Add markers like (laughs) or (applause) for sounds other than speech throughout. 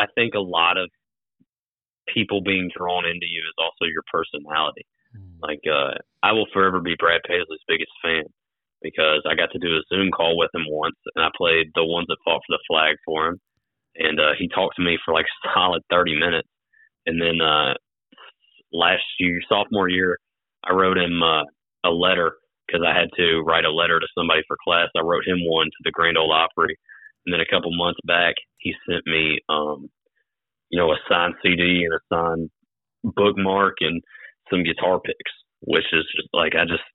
I think a lot of people being drawn into you is also your personality. Mm. Like uh, I will forever be Brad Paisley's biggest fan because I got to do a Zoom call with him once, and I played the ones that fought for the flag for him, and uh, he talked to me for like (laughs) solid thirty minutes, and then uh, last year, sophomore year, I wrote him uh, a letter because I had to write a letter to somebody for class. I wrote him one to the Grand Ole Opry, and then a couple months back, he sent me, um, you know, a signed CD and a signed bookmark and some guitar picks, which is just like I just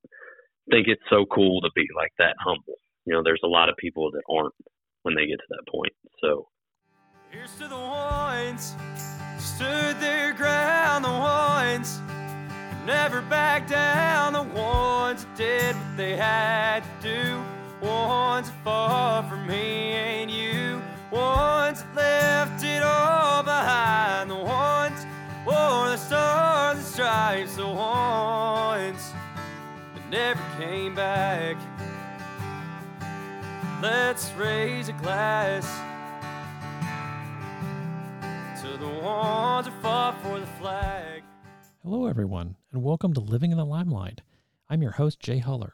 think it's so cool to be like that humble. You know, there's a lot of people that aren't when they get to that point. So. Here's to the ones stood their ground, the ones never back down, the ones did what they had to do, ones fought for me and you, ones left it all behind, the ones wore the stars and stripes, the ones that never came back. Let's raise a glass to the ones who fought for the flag. Hello, everyone, and welcome to Living in the Limelight. I'm your host, Jay Huller.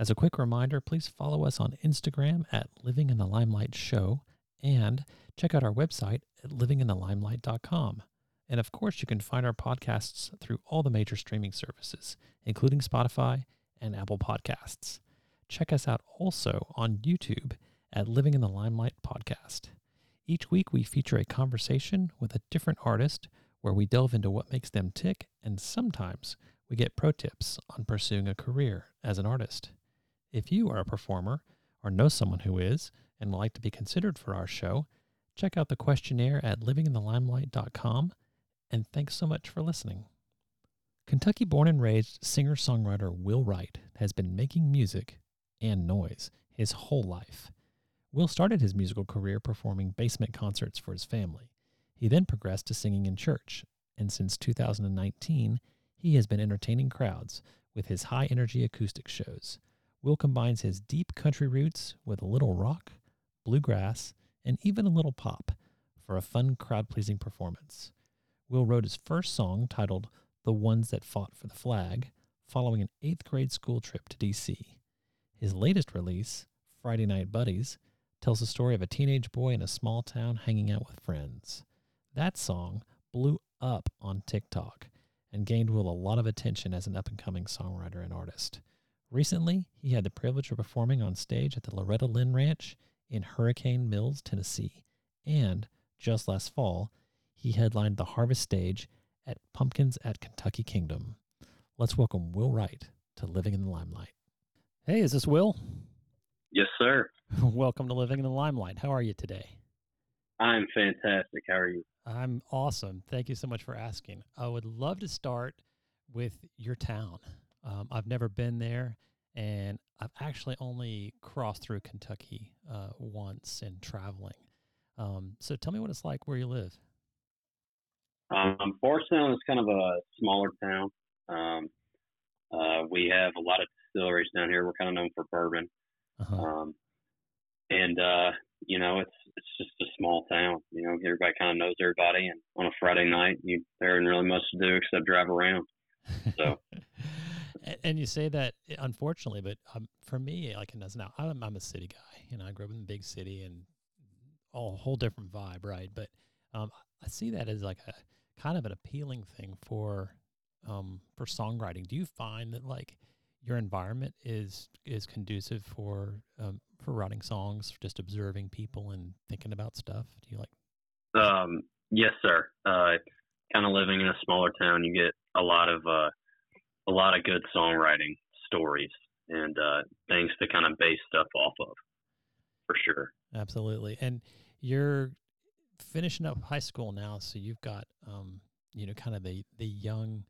As a quick reminder, please follow us on Instagram at Living in the Limelight Show and check out our website at livinginthelimelight.com. And of course, you can find our podcasts through all the major streaming services, including Spotify and Apple Podcasts. Check us out also on YouTube at Living in the Limelight Podcast. Each week, we feature a conversation with a different artist where we delve into what makes them tick, and sometimes we get pro tips on pursuing a career as an artist. If you are a performer or know someone who is and would like to be considered for our show, check out the questionnaire at livinginthelimelight.com, and thanks so much for listening. Kentucky born and raised singer songwriter Will Wright has been making music and noise his whole life. Will started his musical career performing basement concerts for his family. He then progressed to singing in church, and since 2019, he has been entertaining crowds with his high energy acoustic shows. Will combines his deep country roots with a little rock, bluegrass, and even a little pop for a fun crowd pleasing performance. Will wrote his first song titled The Ones That Fought for the Flag following an eighth grade school trip to D.C. His latest release, Friday Night Buddies, tells the story of a teenage boy in a small town hanging out with friends. That song blew up on TikTok and gained Will a lot of attention as an up and coming songwriter and artist. Recently, he had the privilege of performing on stage at the Loretta Lynn Ranch in Hurricane Mills, Tennessee, and just last fall, he headlined the Harvest Stage at Pumpkins at Kentucky Kingdom. Let's welcome Will Wright to Living in the Limelight. Hey, is this Will? Yes, sir. (laughs) Welcome to Living in the Limelight. How are you today? I'm fantastic. How are you? I'm awesome. Thank you so much for asking. I would love to start with your town. Um, I've never been there, and I've actually only crossed through Kentucky uh, once in traveling. Um, so tell me what it's like where you live. Um, Bardstown is kind of a smaller town. Um, uh, we have a lot of distilleries down here. We're kind of known for bourbon. Uh-huh. Um, and uh, you know, it's it's just a small town. You know, everybody kind of knows everybody, and on a Friday night, you there isn't really much to do except drive around. So. (laughs) and you say that eh, unfortunately, but um, for me, like in now, I'm, I'm a city guy. You know, I grew up in the big city and all a whole different vibe, right? But um, I see that as like a kind of an appealing thing for um, for songwriting. Do you find that like your environment is is conducive for um, for writing songs, just observing people and thinking about stuff? Do you like? Um, yes, sir. Uh, kind of living in a smaller town, you get a lot of uh, a lot of good songwriting stories and uh, things to kind of base stuff off of, for sure. Absolutely, and you're finishing up high school now, so you've got um, you know kind of the the young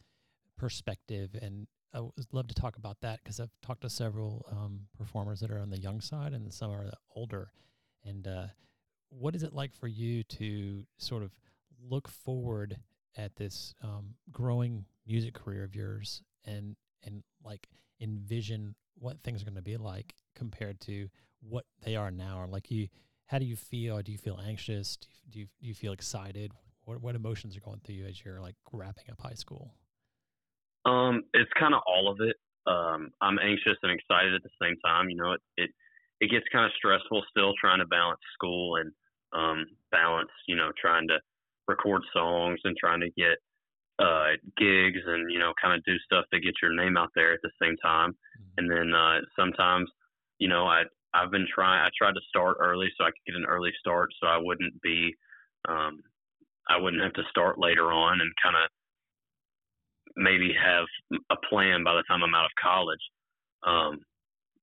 perspective and I would love to talk about that because I've talked to several um, performers that are on the young side and some are older. And uh, what is it like for you to sort of look forward at this um, growing music career of yours and and like envision what things are going to be like compared to what they are now? Or like you how do you feel? Do you feel anxious? Do you, do you, do you feel excited? What, what emotions are going through you as you're like wrapping up high school? Um, it's kind of all of it. Um, I'm anxious and excited at the same time. You know, it, it, it gets kind of stressful still trying to balance school and, um, balance, you know, trying to record songs and trying to get, uh, gigs and, you know, kind of do stuff to get your name out there at the same time. Mm-hmm. And then, uh, sometimes, you know, I, I've been trying, I tried to start early so I could get an early start so I wouldn't be, um, I wouldn't have to start later on and kind of maybe have a plan by the time I'm out of college. Um,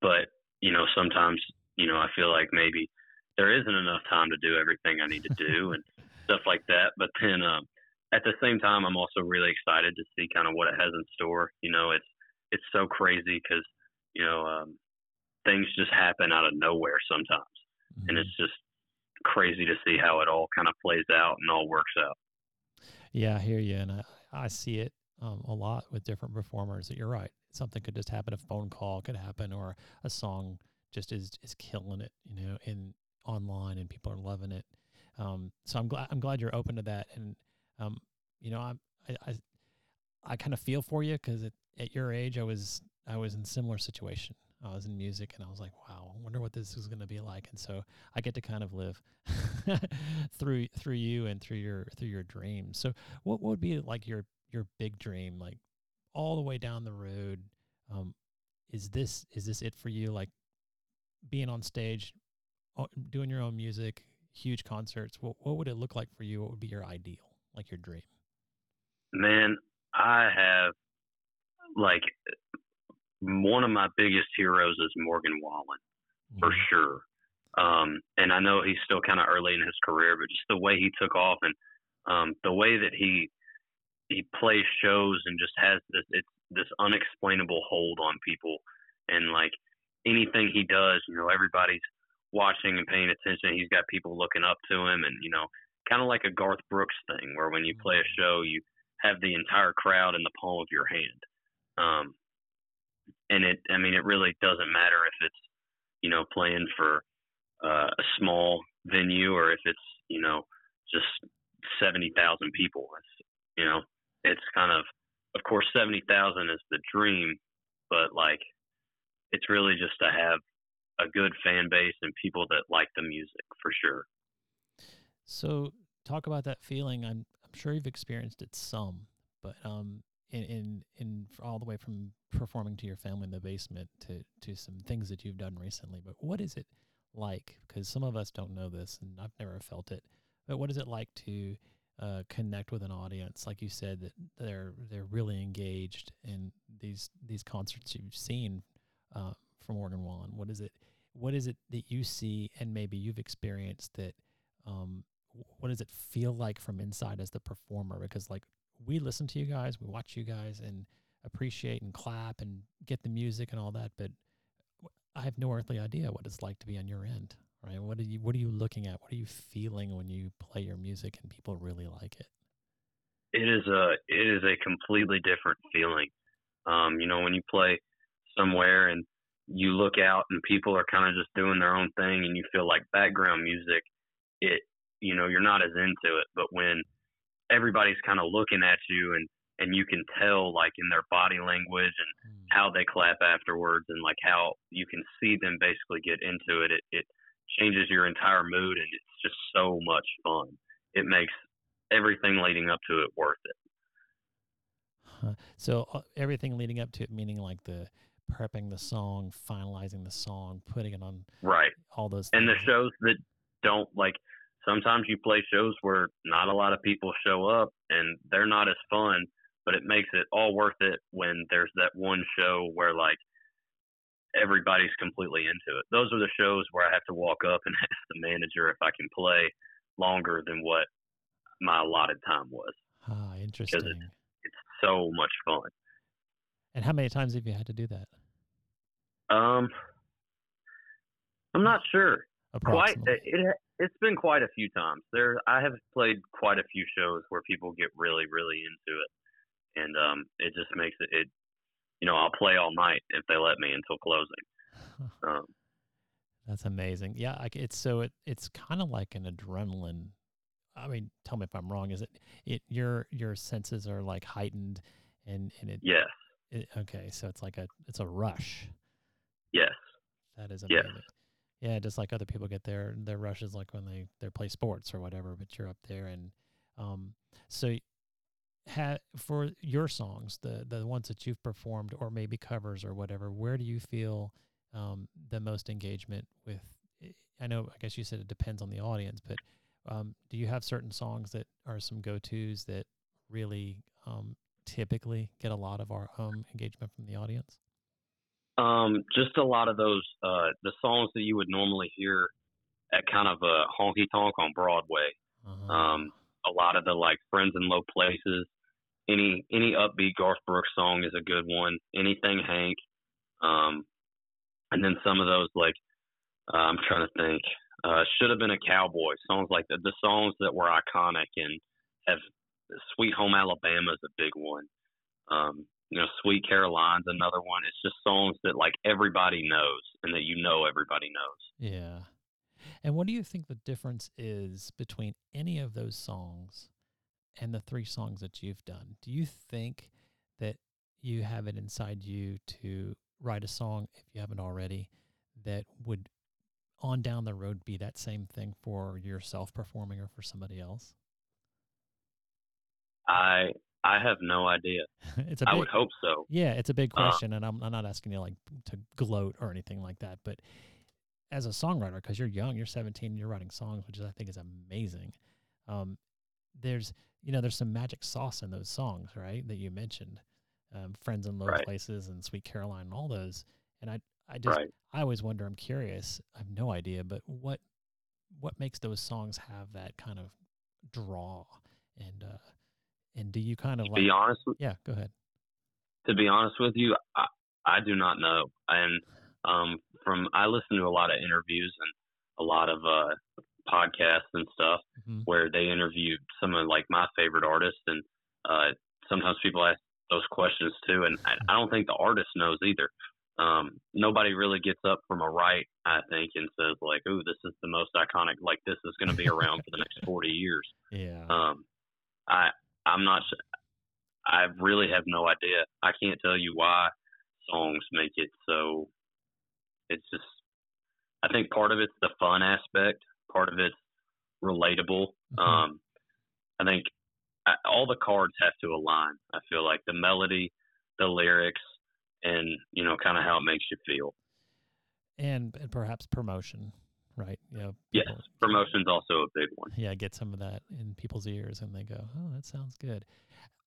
but you know, sometimes you know I feel like maybe there isn't enough time to do everything I need to do and (laughs) stuff like that. But then um, at the same time, I'm also really excited to see kind of what it has in store. You know, it's it's so crazy because you know um, things just happen out of nowhere sometimes, mm-hmm. and it's just crazy to see how it all kind of plays out and all works out. Yeah, I hear you, and I, I see it um, a lot with different performers. That you're right. Something could just happen. A phone call could happen, or a song just is is killing it. You know, in online, and people are loving it. Um, so I'm glad I'm glad you're open to that. And um, you know, I'm I I, I kind of feel for you because at your age, I was I was in similar situation. I was in music and I was like, wow, I wonder what this is going to be like. And so I get to kind of live (laughs) through through you and through your through your dreams. So what, what would be like your your big dream, like all the way down the road? Um, is this is this it for you? Like being on stage, doing your own music, huge concerts. What what would it look like for you? What would be your ideal, like your dream? Man, I have like one of my biggest heroes is Morgan Wallen, mm-hmm. for sure. Um, and I know he's still kind of early in his career, but just the way he took off and um, the way that he he plays shows and just has this it's this unexplainable hold on people, and like anything he does, you know, everybody's watching and paying attention. He's got people looking up to him, and you know, kind of like a Garth Brooks thing, where when you play a mm-hmm. show, you have the entire crowd in the palm of your hand. Um, and it I mean it really doesn't matter if it's you know playing for uh, a small venue or if it's you know just seventy thousand people. It's you know it's kind of of course seventy thousand is the dream, but like it's really just to have a good fan base and people that like the music for sure. So talk about that feeling. I'm I'm sure you've experienced it some, but um, in in in all the way from performing to your family in the basement to to some things that you've done recently but what is it like because some of us don't know this and I've never felt it but what is it like to uh, connect with an audience like you said that they're they're really engaged in these these concerts you've seen uh, from Morgan Wallen what is it what is it that you see and maybe you've experienced that um, what does it feel like from inside as the performer because like we listen to you guys we watch you guys and appreciate and clap and get the music and all that, but I have no earthly idea what it's like to be on your end, right? What are you What are you looking at? What are you feeling when you play your music and people really like it? It is a it is a completely different feeling. Um, you know, when you play somewhere and you look out and people are kind of just doing their own thing and you feel like background music, it you know you're not as into it. But when everybody's kind of looking at you and and you can tell like in their body language and mm. how they clap afterwards and like how you can see them basically get into it. It it changes your entire mood and it's just so much fun. It makes everything leading up to it worth it. Huh. So uh, everything leading up to it, meaning like the prepping the song, finalizing the song, putting it on right, all those, things. and the shows that don't like. Sometimes you play shows where not a lot of people show up, and they're not as fun but it makes it all worth it when there's that one show where like everybody's completely into it. Those are the shows where I have to walk up and (laughs) ask the manager if I can play longer than what my allotted time was. Ah, interesting. Because it's, it's so much fun. And how many times have you had to do that? Um, I'm not sure. Quite it, it's been quite a few times. There, I have played quite a few shows where people get really, really into it and um, it just makes it, it. You know, I'll play all night if they let me until closing. (laughs) Um, That's amazing. Yeah, I, it's so it, it's kind of like an adrenaline. I mean, tell me if I'm wrong. Is it it your your senses are like heightened and and it yes it, okay, so it's like a it's a rush. Yes. That is amazing. Yes. Yeah, just like other people get their their rushes like when they they play sports or whatever, but you're up there and um so ha, for your songs, the the ones that you've performed or maybe covers or whatever, where do you feel um, the most engagement with? Eh, I know, I guess you said it depends on the audience, but um, do you have certain songs that are some go tos that really um, typically get a lot of our um, engagement from the audience? Um, just a lot of those uh, the songs that you would normally hear at kind of a honky tonk on Broadway. Uh-huh. Um, a lot of the like friends in low places, any any upbeat Garth Brooks song is a good one. Anything Hank, um, and then some of those like uh, I'm trying to think. Uh, should have been a cowboy songs like the, the songs that were iconic and have Sweet Home Alabama is a big one. Um, you know, Sweet Caroline's another one. It's just songs that like everybody knows and that you know everybody knows. Yeah. And what do you think the difference is between any of those songs and the three songs that you've done, do you think that you have it inside you to write a song, if you haven't already, that would on down the road be that same thing for yourself performing or for somebody else? I I have no idea. (laughs) it's a big, I would hope so. Yeah, it's a big uh question, uh, and I'm I'm not asking you like to gloat or anything like that, but as a songwriter, because you're young, you're 17, you're writing songs, which I think is amazing. Um, there's you know, there's some magic sauce in those songs, right? That you mentioned, um, "Friends in Low right. Places" and "Sweet Caroline" and all those. And I, I just, right. I always wonder. I'm curious. I have no idea, but what, what makes those songs have that kind of draw? And, uh, and do you kind of to like, be honest? With, yeah, go ahead. To be honest with you, I, I do not know. And um, from I listen to a lot of interviews and a lot of uh, podcasts and stuff mm-hmm. where they interview some of like my favorite artists, and uh, sometimes people ask those questions too, and I, I don't think the artist knows either. Um, nobody really gets up from a right, I think, and says like, "Ooh, this is the most iconic. Like this is going to be around for the next forty years." (laughs) Yeah. Um, I I'm not. I really have no idea. I can't tell you why songs make it so. It's just. I think part of it's the fun aspect part of it's relatable. Mm-hmm. Um, I think all the cards have to align. I feel like the melody, the lyrics, and you know, kind of how it makes you feel. And, and perhaps promotion, right? Yeah. yes, promotion's also a big one. Yeah, get some of that in people's ears, and they go, "Oh, that sounds good."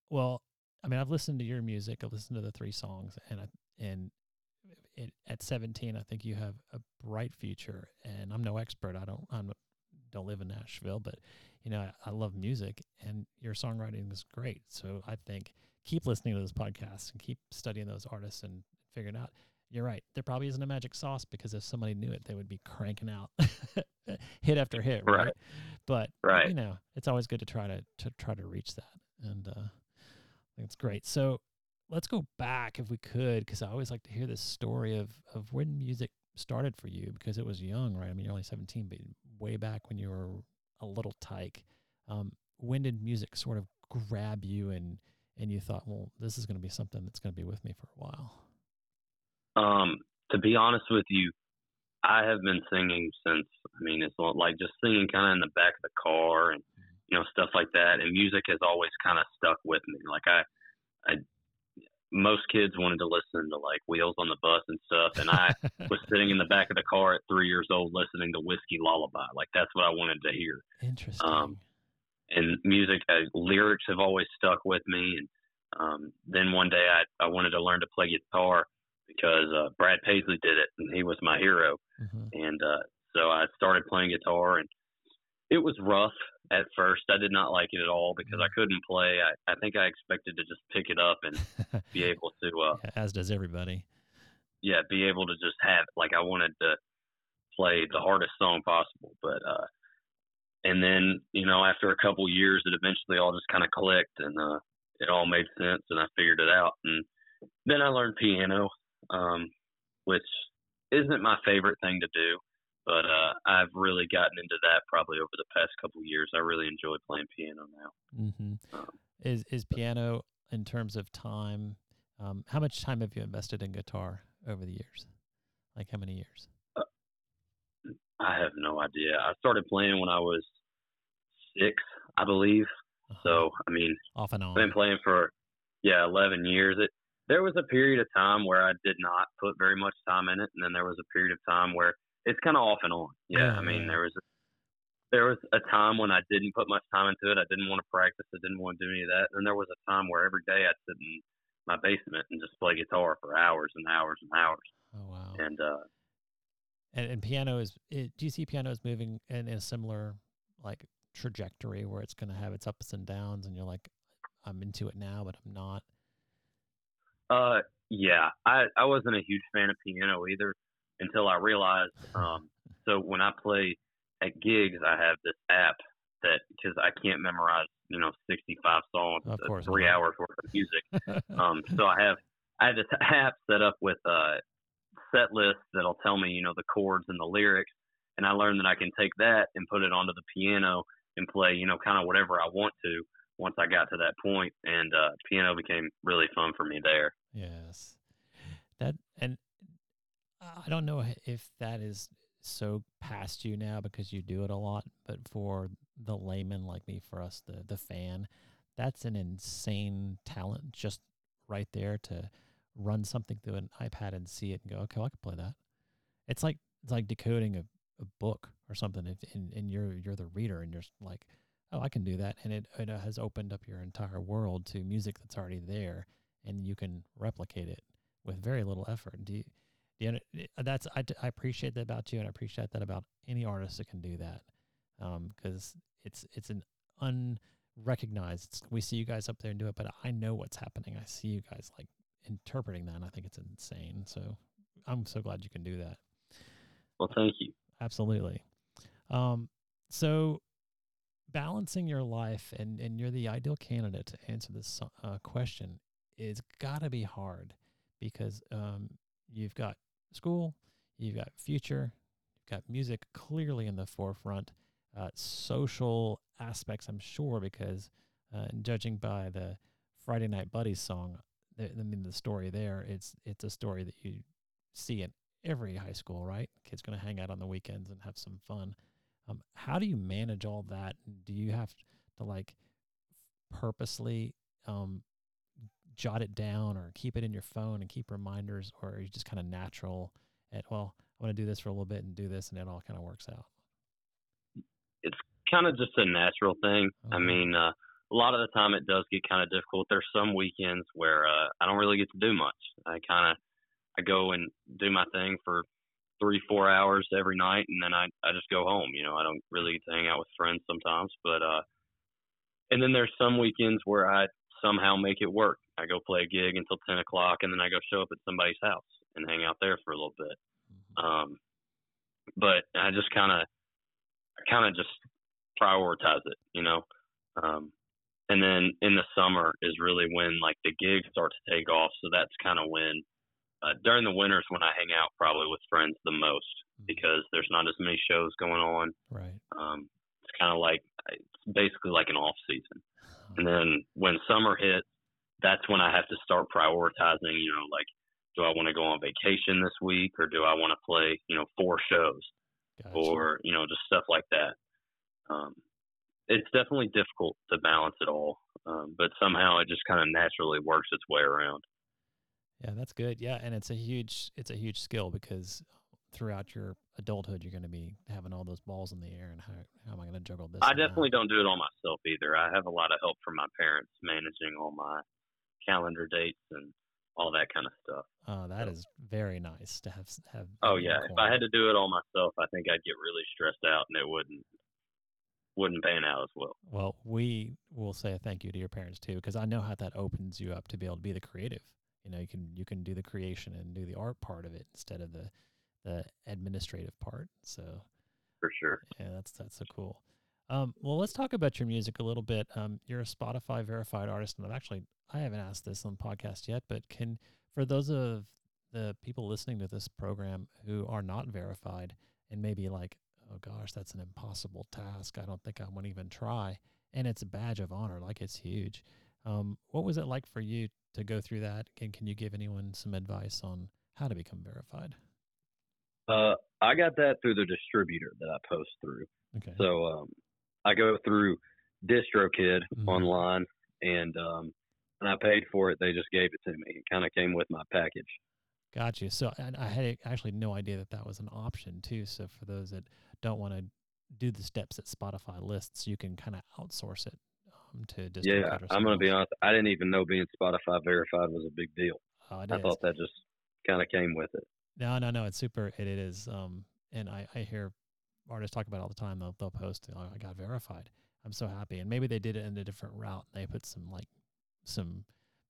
Well, I mean, I've listened to your music. I've listened to the three songs, and I, and it, at 17, I think you have a bright future. And I'm no expert. I don't I'm don't live in Nashville, but you know I, I love music, and your songwriting is great. So I think keep listening to those podcasts and keep studying those artists and figuring out. You're right. There probably isn't a magic sauce because if somebody knew it, they would be cranking out (laughs) hit after hit, right? right? But right. you know, it's always good to try to to try to reach that, and uh, I think it's great. So let's go back if we could, because I always like to hear this story of of when music started for you, because it was young, right? I mean, you're only 17, but way back when you were a little tyke. Um, when did music sort of grab you and and you thought, well, this is going to be something that's going to be with me for a while? Um, to be honest with you, I have been singing since. I mean, it's like just singing kind of in the back of the car and you know stuff like that. And music has always kind of stuck with me. Like I, I most kids wanted to listen to like Wheels on the Bus and stuff, and I (laughs) was sitting in the back of the car at three years old listening to Whiskey Lullaby. Like that's what I wanted to hear. Interesting. Um, and music uh, lyrics have always stuck with me. And um, then one day I I wanted to learn to play guitar because uh, Brad Paisley did it, and he was my hero. Mm-hmm. And uh, so I started playing guitar, and it was rough at first. I did not like it at all because I couldn't play. I, I think I expected to just pick it up and (laughs) be able to. Uh, yeah, as does everybody. Yeah, be able to just have it. like I wanted to play the hardest song possible, but uh, and then you know after a couple years, it eventually all just kind of clicked and uh, it all made sense, and I figured it out. And then I learned piano, um, which isn't my favorite thing to do. but uh, I've really gotten into that probably over the past couple years. I really enjoy playing piano now. Mm-hmm. Um, is is piano in terms of time? Um, how much time have you invested in guitar over the years? Like how many years? Uh, I have no idea. I started playing when I was six, I believe. Uh-huh. So I mean, off and on. I've been playing for yeah, eleven years. It there was a period of time where I did not put very much time in it, and then there was a period of time where it's kind of off and on. Yeah, I mean, there was a, there was a time when I didn't put much time into it. I didn't want to practice. I didn't want to do any of that. And there was a time where every day I'd sit in my basement and just play guitar for hours and hours and hours. Oh wow! And uh, and, and piano is. It, do you see piano is moving in, in a similar like trajectory where it's going to have its ups and downs, and you're like, I'm into it now, but I'm not. Uh, yeah, I I wasn't a huge fan of piano either until I realized. Um, so when I play at gigs, I have this app that because I can't memorize, you know, 65 songs, of course, three not. hours worth of music. (laughs) um, so I have I have this (laughs) app set up with a set list that'll tell me, you know, the chords and the lyrics, and I learned that I can take that and put it onto the piano and play, you know, kind of whatever I want to. Once I got to that point, and uh, piano became really fun for me there. Yes, that and I don't know if that is so past you now because you do it a lot, but for the layman like me, for us, the the fan, that's an insane talent just right there to run something through an iPad and see it and go, okay, well, I can play that. It's like it's like decoding a, a book or something, if, and, and you're you're the reader and you're like, oh, I can do that, and it it has opened up your entire world to music that's already there, and you can replicate it with very little effort. Do you, you that's I, I appreciate that about you, and I appreciate that about any artist that can do that, because um, it's it's an unrecognized. It's, we see you guys up there and do it, but I know what's happening. I see you guys like interpreting that, and I think it's insane. So I'm so glad you can do that. Well, thank you. Absolutely. Um, so balancing your life and and you're the ideal candidate to answer this uh, question is got to be hard because um, you've got school, you've got future, you've got music clearly in the forefront, uh, social aspects, I'm sure, because uh, judging by the Friday Night Buddies song, the, I mean, the story there, it's it's a story that you see in every high school, right? Kids going to hang out on the weekends and have some fun. Um, how do you manage all that? Do you have to like purposely um, jot it down or keep it in your phone and keep reminders, or are you just kind of natural at, well, I want to do this for a little bit and do this, and it all kind of works out? It's kind of just a natural thing. Okay. I mean, uh, a lot of the time it does get kind of difficult. There's some weekends where uh, I don't really get to do much. I kind of I go and do my thing for three four hours every night, and then I I just go home. You know, I don't really get to hang out with friends sometimes, but uh, and then there's some weekends where I somehow make it work. I go play a gig until 10 o'clock, and then I go show up at somebody's house and hang out there for a little bit. Mm-hmm. Um, but I just kind of, I kind of just prioritize it, you know. Um, and then in the summer is really when like the gigs start to take off. So that's kind of when uh, during the winters when I hang out probably with friends the most mm-hmm. because there's not as many shows going on. Right. Um, it's kind of like it's basically like an off season. And then when summer hits, that's when I have to start prioritizing, you know, like, do I want to go on vacation this week or do I want to play, you know, four shows gotcha. or, you know, just stuff like that. Um, it's definitely difficult to balance it all, um, but somehow it just kind of naturally works its way around. Yeah, that's good. Yeah, and it's a huge it's a huge skill because throughout your adulthood you're going to be having all those balls in the air and how, how am i going to juggle this i definitely that? don't do it all myself either i have a lot of help from my parents managing all my calendar dates and all that kind of stuff oh that so. is very nice to have have oh yeah if i had to do it all myself i think i'd get really stressed out and it wouldn't wouldn't pan out as well well we will say a thank you to your parents too because i know how that opens you up to be able to be the creative you know you can you can do the creation and do the art part of it instead of the the administrative part. So for sure, yeah, that's that's so cool. Um, well, let's talk about your music a little bit. Um, you're a Spotify verified artist, and I've actually I haven't asked this on the podcast yet, but can for those of the people listening to this program who are not verified and maybe like, oh gosh, that's an impossible task. I don't think I want to even try. And it's a badge of honor, like it's huge. Um, what was it like for you to go through that? And can you give anyone some advice on how to become verified? Uh, I got that through the distributor that I post through. Okay. So um, I go through DistroKid mm-hmm. online, and um, and I paid for it. They just gave it to me. It kind of came with my package. Got you. So I had actually no idea that that was an option too. So for those that don't want to do the steps that Spotify lists, you can kind of outsource it um, to Yeah, I'm going to be honest. I didn't even know being Spotify verified was a big deal. Oh, I thought that just kind of came with it. No, no, no. It's super. It, it is. Um, and I, I hear artists talk about all the time. They'll, they'll post, oh, I got verified. I'm so happy. And maybe they did it in a different route. and They put some like some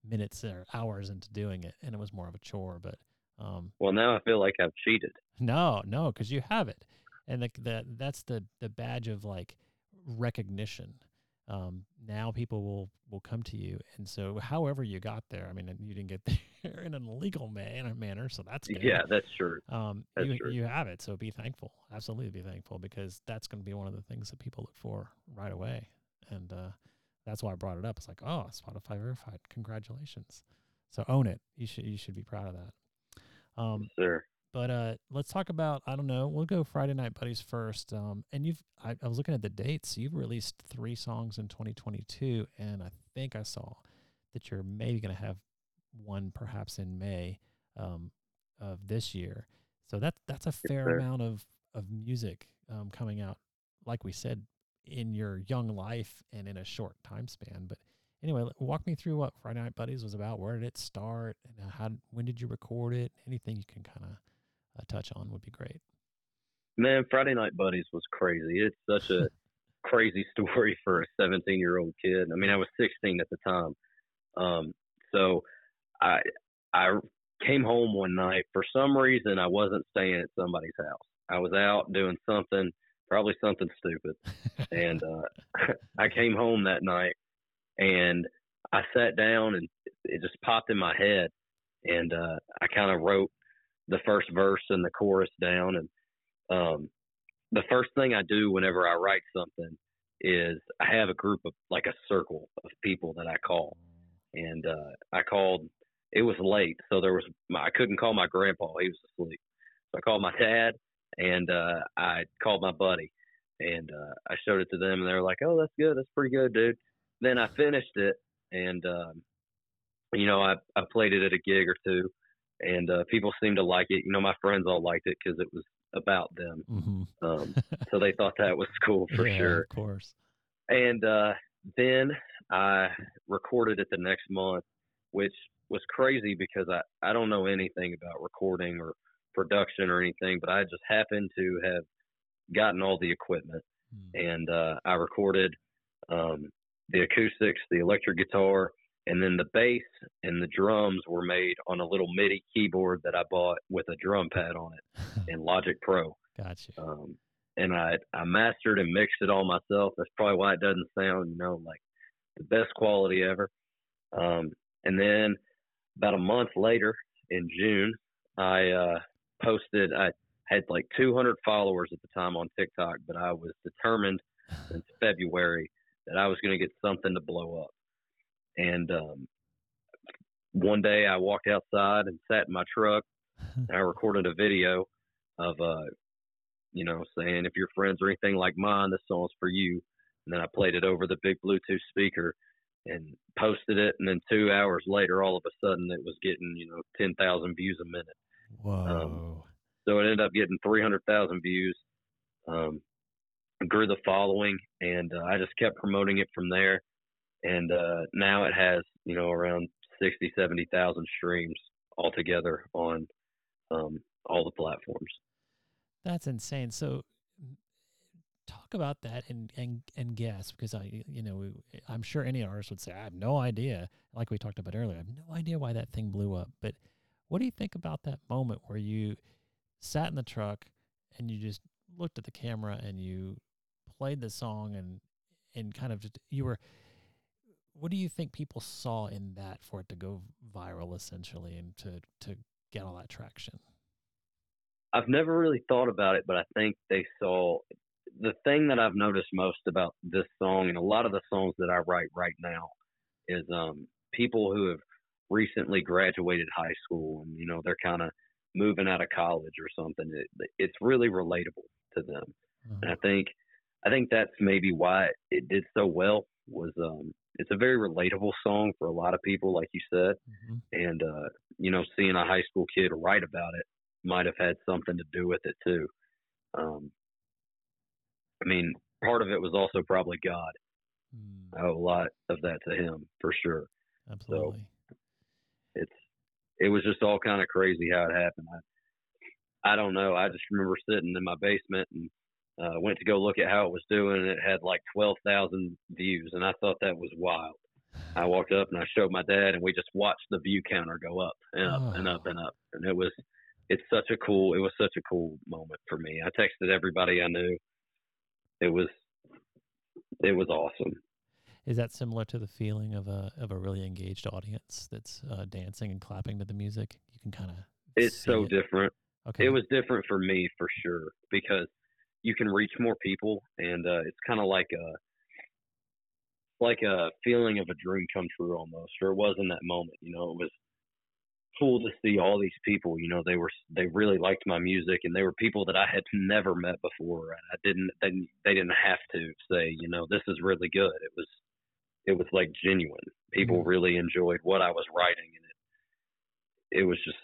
minutes or hours into doing it, and it was more of a chore. But um, well, now I feel like I've cheated. No, no, because you have it, and the, the that's the the badge of like recognition. Um, now people will will come to you, and so however you got there, I mean, you didn't get (laughs) there in an illegal manner, manner so that's good. yeah, that's true. Um, that's you true. you have it, so be thankful. Absolutely, be thankful because that's going to be one of the things that people look for right away, and uh, that's why I brought it up. It's like, oh, Spotify verified. Congratulations. So own it. You should you should be proud of that. Um, sure. But uh, let's talk about I don't know. We'll go Friday Night Buddies first. Um, and you've I, I was looking at the dates. You've released three songs in 2022, and I think I saw that you're maybe going to have one perhaps in May um, of this year. So that that's a fair amount of of music um, coming out. Like we said, in your young life and in a short time span. But anyway, walk me through what Friday Night Buddies was about. Where did it start? And how? When did you record it? Anything you can kind of uh, touch on would be great. Man, Friday Night Buddies was crazy. It's such a (laughs) crazy story for a 17 year old kid. I mean, I was 16 at the time. Um, so I I came home one night. For some reason, I wasn't staying at somebody's house. I was out doing something probably something stupid. and uh, (laughs) I came home that night and I sat down and it just popped in my head. And uh, I kind of wrote the first verse and the chorus down. And um, the first thing I do whenever I write something is I have a group of like a circle of people that I call. And uh, I called, it was late. So there was, I couldn't call my grandpa. He was asleep. So I called my dad and uh, I called my buddy and uh, I showed it to them, and they were like, "Oh, that's good. That's pretty good, dude." Then I finished it, and um, you know, I I played it at a gig or two, and uh, people seemed to like it. You know, my friends all liked it because it was about them, mm-hmm. um, (laughs) so they thought that was cool for yeah, sure. Of course. And uh, then I recorded it the next month, which was crazy because I I don't know anything about recording or production or anything, but I just happened to have gotten all the equipment, mm. and uh, I recorded um, the acoustics, the electric guitar, and then the bass and the drums were made on a little MIDI keyboard that I bought with a drum pad on it (laughs) in Logic Pro. Gotcha. Um, and I I mastered and mixed it all myself. That's probably why it doesn't sound, you know, like the best quality ever. Um, and then about a month later, in June, I uh, posted. I had like 200 followers at the time on TikTok, but I was determined since February that I was going to get something to blow up. And um, one day I walked outside and sat in my truck (laughs) and I recorded a video of, uh, you know, saying if your friends are anything like mine, this song's for you. And then I played it over the big Bluetooth speaker and posted it. And then two hours later, all of a sudden, it was getting, you know, 10,000 views a minute. Whoa. Um, so it ended up getting 300,000 views. Um, grew the following, and uh, I just kept promoting it from there. And uh, now it has, you know, around 60, 70,000 streams altogether on um, all the platforms. That's insane. So talk about that and and and guess because I you know we, I'm sure any artist would say I have no idea like we talked about earlier I have no idea why that thing blew up but what do you think about that moment where you sat in the truck and you just looked at the camera and you played the song and and kind of just you were what do you think people saw in that for it to go viral essentially and to to get all that traction I've never really thought about it, but I think they saw the thing that I've noticed most about this song and a lot of the songs that I write right now is um people who have recently graduated high school and you know they're kind of moving out of college or something. It, it's really relatable to them, mm-hmm. and I think I think that's maybe why it did so well. Was um it's a very relatable song for a lot of people, like you said, mm-hmm. and uh, you know seeing a high school kid write about it might have had something to do with it too. Um, I mean, part of it was also probably God. Mm. I owe a lot of that to Him for sure. Absolutely. So it's it was just all kind of crazy how it happened. I I don't know. I just remember sitting in my basement and uh, went to go look at how it was doing, and it had like twelve thousand views, and I thought that was wild. I walked up and I showed my dad, and we just watched the view counter go up and up oh. and up and up, and it was it's such a cool it was such a cool moment for me. I texted everybody I knew. It was it was awesome. Is that similar to the feeling of a of a really engaged audience that's uh, dancing and clapping to the music? You can kind of It's so it. different. Okay. It was different for me for sure because you can reach more people and uh, it's kind of like a like a feeling of a dream come true almost or it was in that moment you know it was cool to see all these people. You know, they were they really liked my music, and they were people that I had never met before. And I didn't they, they didn't have to say, you know, this is really good. It was it was like genuine. People mm-hmm. really enjoyed what I was writing, and it it was just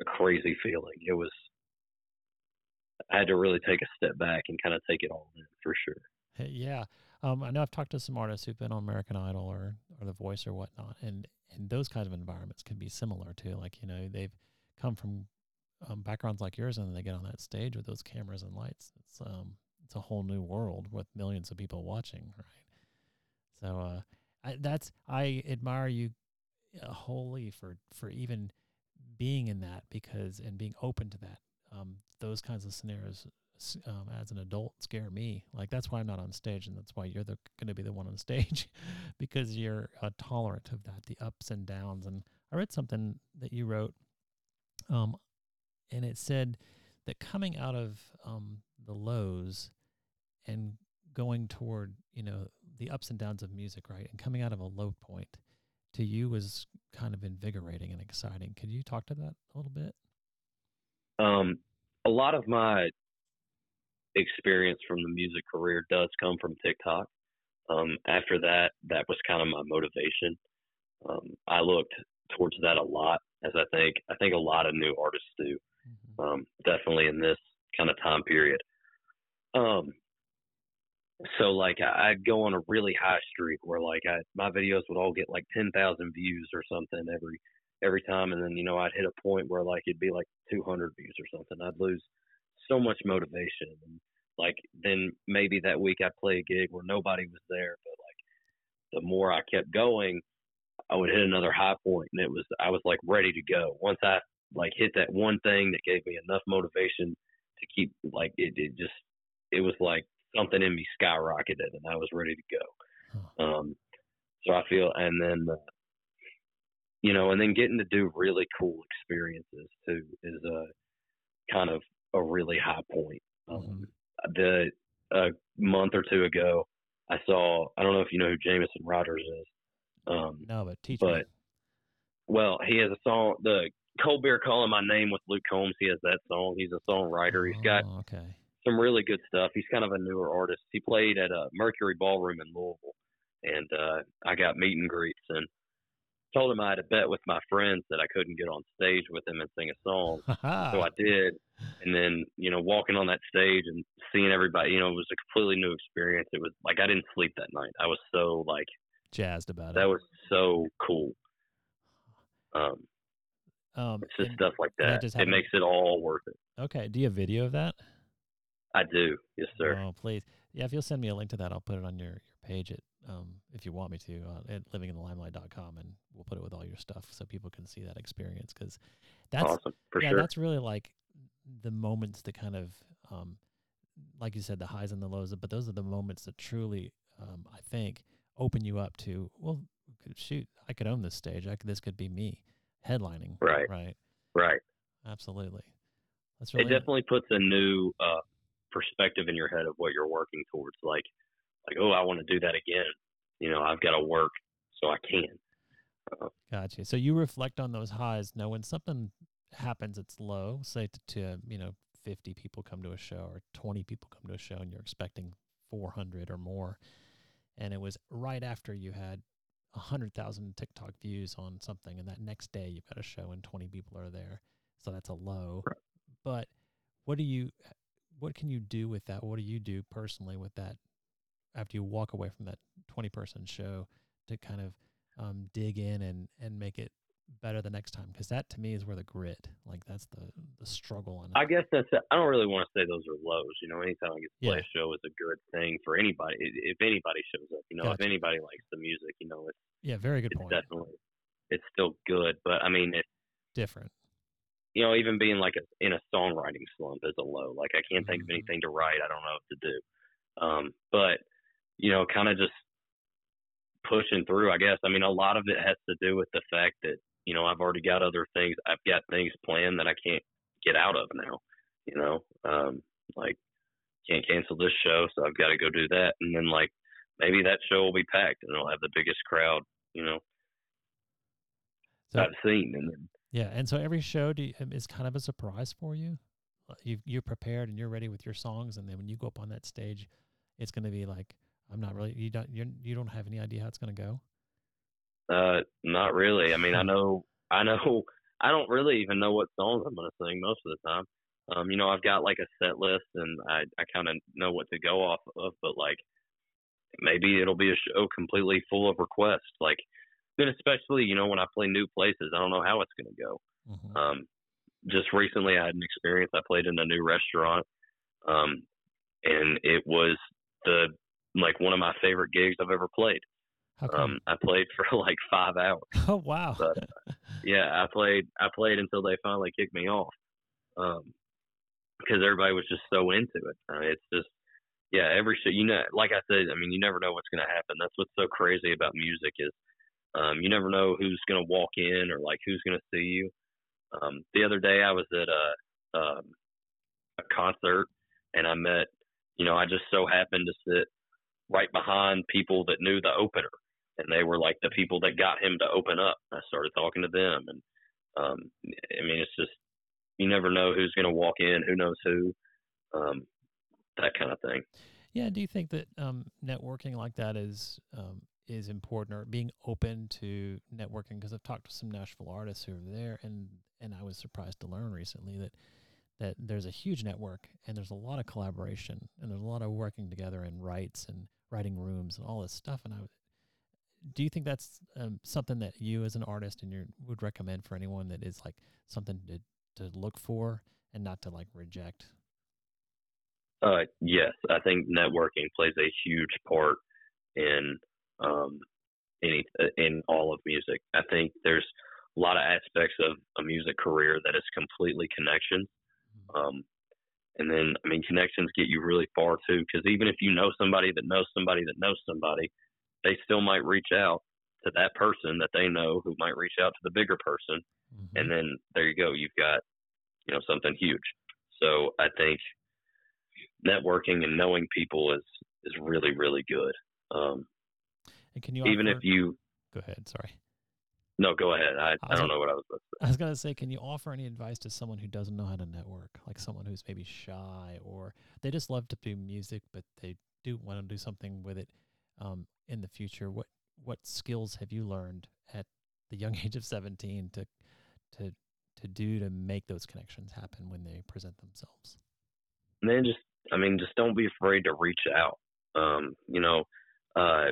a crazy feeling. It was I had to really take a step back and kind of take it all in for sure. Yeah. Um, I know I've talked to some artists who've been on American Idol or, or The Voice or whatnot, and and those kinds of environments can be similar too. Like you know they've come from um, backgrounds like yours, and then they get on that stage with those cameras and lights. It's um it's a whole new world with millions of people watching, right? So uh, I, that's I admire you uh, wholly for for even being in that because and being open to that. Um, those kinds of scenarios um, as an adult scare me. Like that's why I'm not on stage, and that's why you're going to be the one on stage, (laughs) because you're uh, tolerant of that, the ups and downs. And I read something that you wrote, um, and it said that coming out of um, the lows and going toward you know the ups and downs of music, right, and coming out of a low point to you was kind of invigorating and exciting. Could you talk to that a little bit? Um, a lot of my experience from the music career does come from TikTok. Um, after that, that was kind of my motivation. Um, I looked towards that a lot, as I think I think a lot of new artists do. Mm-hmm. Um, definitely in this kind of time period. Um, so like I, I'd go on a really high streak where like I, my videos would all get like ten thousand views or something every every time, and then you know I'd hit a point where like it'd be like two hundred views or something. I'd lose so much motivation. And like then maybe that week I'd play a gig where nobody was there, but like the more I kept going, I would hit another high point, and it was I was like ready to go. Once I like hit that one thing that gave me enough motivation to keep like it, it just it was like something in me skyrocketed, and I was ready to go. Um, so I feel, and then uh, you know, and then getting to do really cool experiences too is uh kind of a really high point. Um, mm-hmm. The a month or two ago, I saw. I don't know if you know who Jameson Rodgers is. Um, no, but teach but, me. Well, he has a song. The Cold Beer Calling My Name with Luke Combs. He has that song. He's a songwriter. He's got oh, okay. some really good stuff. He's kind of a newer artist. He played at a Mercury Ballroom in Louisville, and uh, I got meet and greets and told him I had a bet with my friends that I couldn't get on stage with him and sing a song. (laughs) so I did. And then, you know, walking on that stage and seeing everybody, you know, it was a completely new experience. It was like I didn't sleep that night. I was so like jazzed about that it. That was so cool. Um, um it's just stuff like that. that it makes it all worth it. Okay. Do you have video of that? I do. Yes, sir. Oh, please. Yeah, if you'll send me a link to that, I'll put it on your, your page at um, if you want me to, uh, at livinginthelimelight.com, and we'll put it with all your stuff so people can see that experience. Because that's awesome, for yeah, sure. that's really like the moments that kind of, um, like you said, the highs and the lows. But those are the moments that truly, um, I think, open you up to. Well, shoot, I could own this stage. I could, this could be me headlining. Right. Right. Right. Absolutely. That's really it definitely puts a new uh, perspective in your head of what you're working towards. Like, like, oh, I want to do that again. You know, I've got to work so I can. Uh, gotcha. So you reflect on those highs. Now, when something happens, it's low. Say to, to you know, 50 people come to a show or 20 people come to a show, and you're expecting 400 or more, and it was right after you had 100,000 TikTok views on something, and that next day you've got a show and 20 people are there. So that's a low. Right. But what do you, what can you do with that? What do you do personally with that after you walk away from that 20 person show to kind of um, dig in and, and make it better the next time? Because that to me is where the grit, like that's the the struggle. And I guess that's. I don't really want to say those are lows. You know, anytime I get to play yeah. a show is a good thing for anybody. If anybody shows up, you know, gotcha. if anybody likes the music, you know, it's yeah, very good point. Definitely, it's still good, but I mean, it's different. You know, even being like a, in a songwriting slump is a low. Like I can't mm-hmm. think of mm-hmm. anything to write. I don't know what to do. Um, but you know, kind of just pushing through. I guess. I mean, a lot of it has to do with the fact that you know, I've already got other things. I've got things planned that I can't get out of now. You know, um, like can't cancel this show, so I've got to go do that. And then like maybe that show will be packed and it'll have the biggest crowd. You know, so, I've seen. And then, yeah, and so every show you, um, is kind of a surprise for you. You you're prepared and you're ready with your songs, and then when you go up on that stage, it's going to be like I'm not really you don't you're, you don't have any idea how it's going to go. Uh, not really. I mean, I know, I know, (laughs) I don't really even know what songs I'm going to sing most of the time. Um, you know, I've got like a set list and I, I kind of know what to go off of, but like maybe it'll be a show completely full of requests. Like, then especially, you know, when I play new places, I don't know how it's going to go. Mm-hmm. Um, just recently I had an experience. I played in a new restaurant. Um, and it was the, like one of my favorite gigs I've ever played. Um, I played for (laughs) like five hours. (laughs) Oh wow! But, yeah, I played. I played until they finally kicked me off, because um, everybody was just so into it. Uh, it's just, yeah, every show. You know, like I said, I mean, you never know what's going to happen. That's what's so crazy about music is, um, you never know who's going to walk in or like who's going to see you. Um, the other day, I was at a um, a concert and I met. You know, I just so happened to sit right behind people that knew the opener and they were like the people that got him to open up. I started talking to them, and um, I mean, it's just you never know who's going to walk in, who knows who, um, that kind of thing. Yeah. Do you think that um, networking like that is um, is important, or being open to networking? Because I've talked to some Nashville artists who are there, and and I was surprised to learn recently that that there's a huge network and there's a lot of collaboration and there's a lot of working together in rights and writing rooms and all this stuff. And I do you think that's um, something that you as an artist and you would recommend for anyone that is like something to to look for and not to like reject uh yes i think networking plays a huge part in um any in all of music i think there's a lot of aspects of a music career that is completely connections. Um and then i mean connections get you really far too because even if you know somebody that knows somebody that knows somebody they still might reach out to that person that they know who might reach out to the bigger person. Mm-hmm. And then there you go. You've got, you know, something huge. So I think networking and knowing people is, is really, really good. Um, and can you even offer, if you go ahead, sorry. No, go ahead. I, I, I don't know what I was. I was gonna say, can you offer any advice to someone who doesn't know how to network, like someone who's maybe shy or they just love to do music, but they do want to do something with it um, in the future? What what skills have you learned at the young (laughs) age of 17 to to to do to make those connections happen when they present themselves? Then just I mean, just don't be afraid to reach out. Um, you know, uh,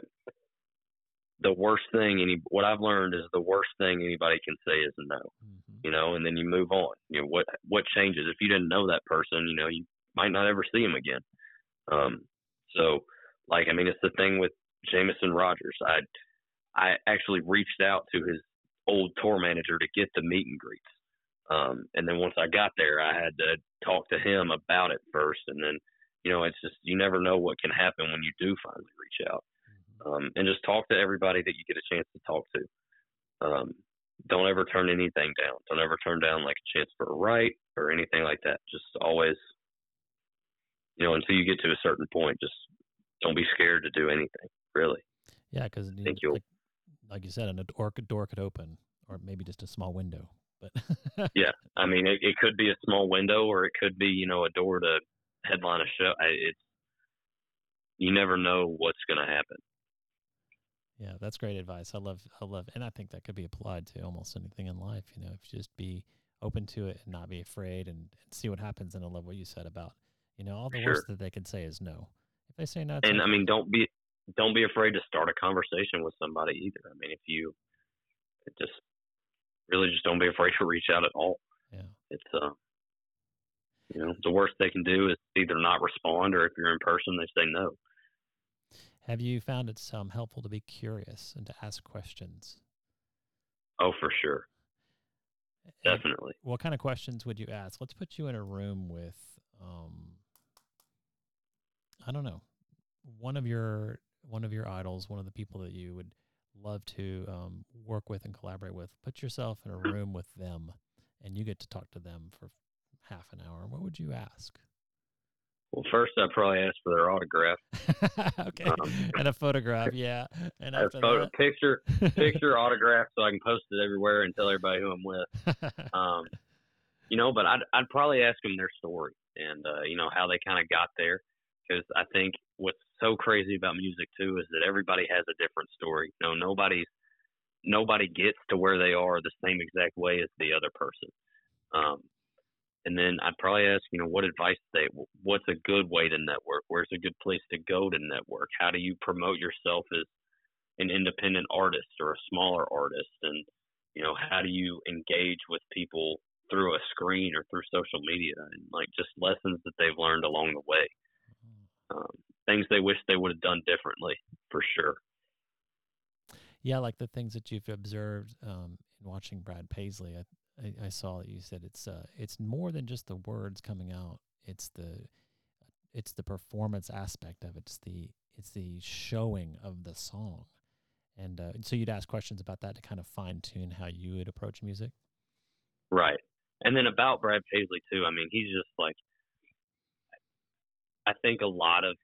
the worst thing any what I've learned is the worst thing anybody can say is no. Mm-hmm. You know, and then you move on. You know what what changes if you didn't know that person? You know, you might not ever see him again. Um, so, like, I mean, it's the thing with Jameson Rodgers. I I actually reached out to his old tour manager to get the meet and greets. Um, and then once I got there, I had to talk to him about it first. And then, you know, it's just you never know what can happen when you do finally reach out. Um, and just talk to everybody that you get a chance to talk to. Um, don't ever turn anything down. Don't ever turn down like a chance for a write, or anything like that. Just always, you know, until you get to a certain point, just don't be scared to do anything. Really. Yeah, because like, like you said, a door, a door could open, or maybe just a small window. But (laughs) yeah, I mean, it, it could be a small window, or it could be you know a door to headline a show. It's you never know what's going to happen. Yeah, that's great advice. I love, I love, and I think that could be applied to almost anything in life. You know, if you just be open to it and not be afraid and, and see what happens. And I love what you said about, you know, all the sure. worst that they can say is no. If they say no, and I mean, don't be, don't be afraid to start a conversation with somebody either. I mean, if you just really just don't be afraid to reach out at all. Yeah, it's uh, you know, the worst they can do is either not respond or if you're in person, they say no. Have you found it's um, helpful to be curious and to ask questions? Oh, for sure. Definitely. And what kind of questions would you ask? Let's put you in a room with, um, I don't know, one of your one of your idols, one of the people that you would love to um, work with and collaborate with. Put yourself in a (laughs) room with them, and you get to talk to them for half an hour. What would you ask? Well, first I'd probably ask for their autograph. (laughs) okay, um, and a photograph, yeah, and a photo, that... picture, (laughs) picture, autograph, so I can post it everywhere and tell everybody who I'm with. (laughs) Um, you know, but I'd I'd probably ask them their story and uh, you know how they kind of got there, because I think what's so crazy about music too is that everybody has a different story. You know, nobody's nobody gets to where they are the same exact way as the other person. Um, and then I'd probably ask, you know, what advice they, what's a good way to network? Where's a good place to go to network? How do you promote yourself as an independent artist or a smaller artist? And, you know, how do you engage with people through a screen or through social media and like just lessons that they've learned along the way? Um, things they wish they would have done differently for sure. Yeah, like the things that you've observed um, in watching Brad Paisley. I, I, I saw that you said it's uh, it's more than just the words coming out. It's the it's the performance aspect of it. It's the it's the showing of the song, and uh, so you'd ask questions about that to kind of fine tune how you would approach music. Right, and then about Brad Paisley too. I mean, he's just like I think a lot of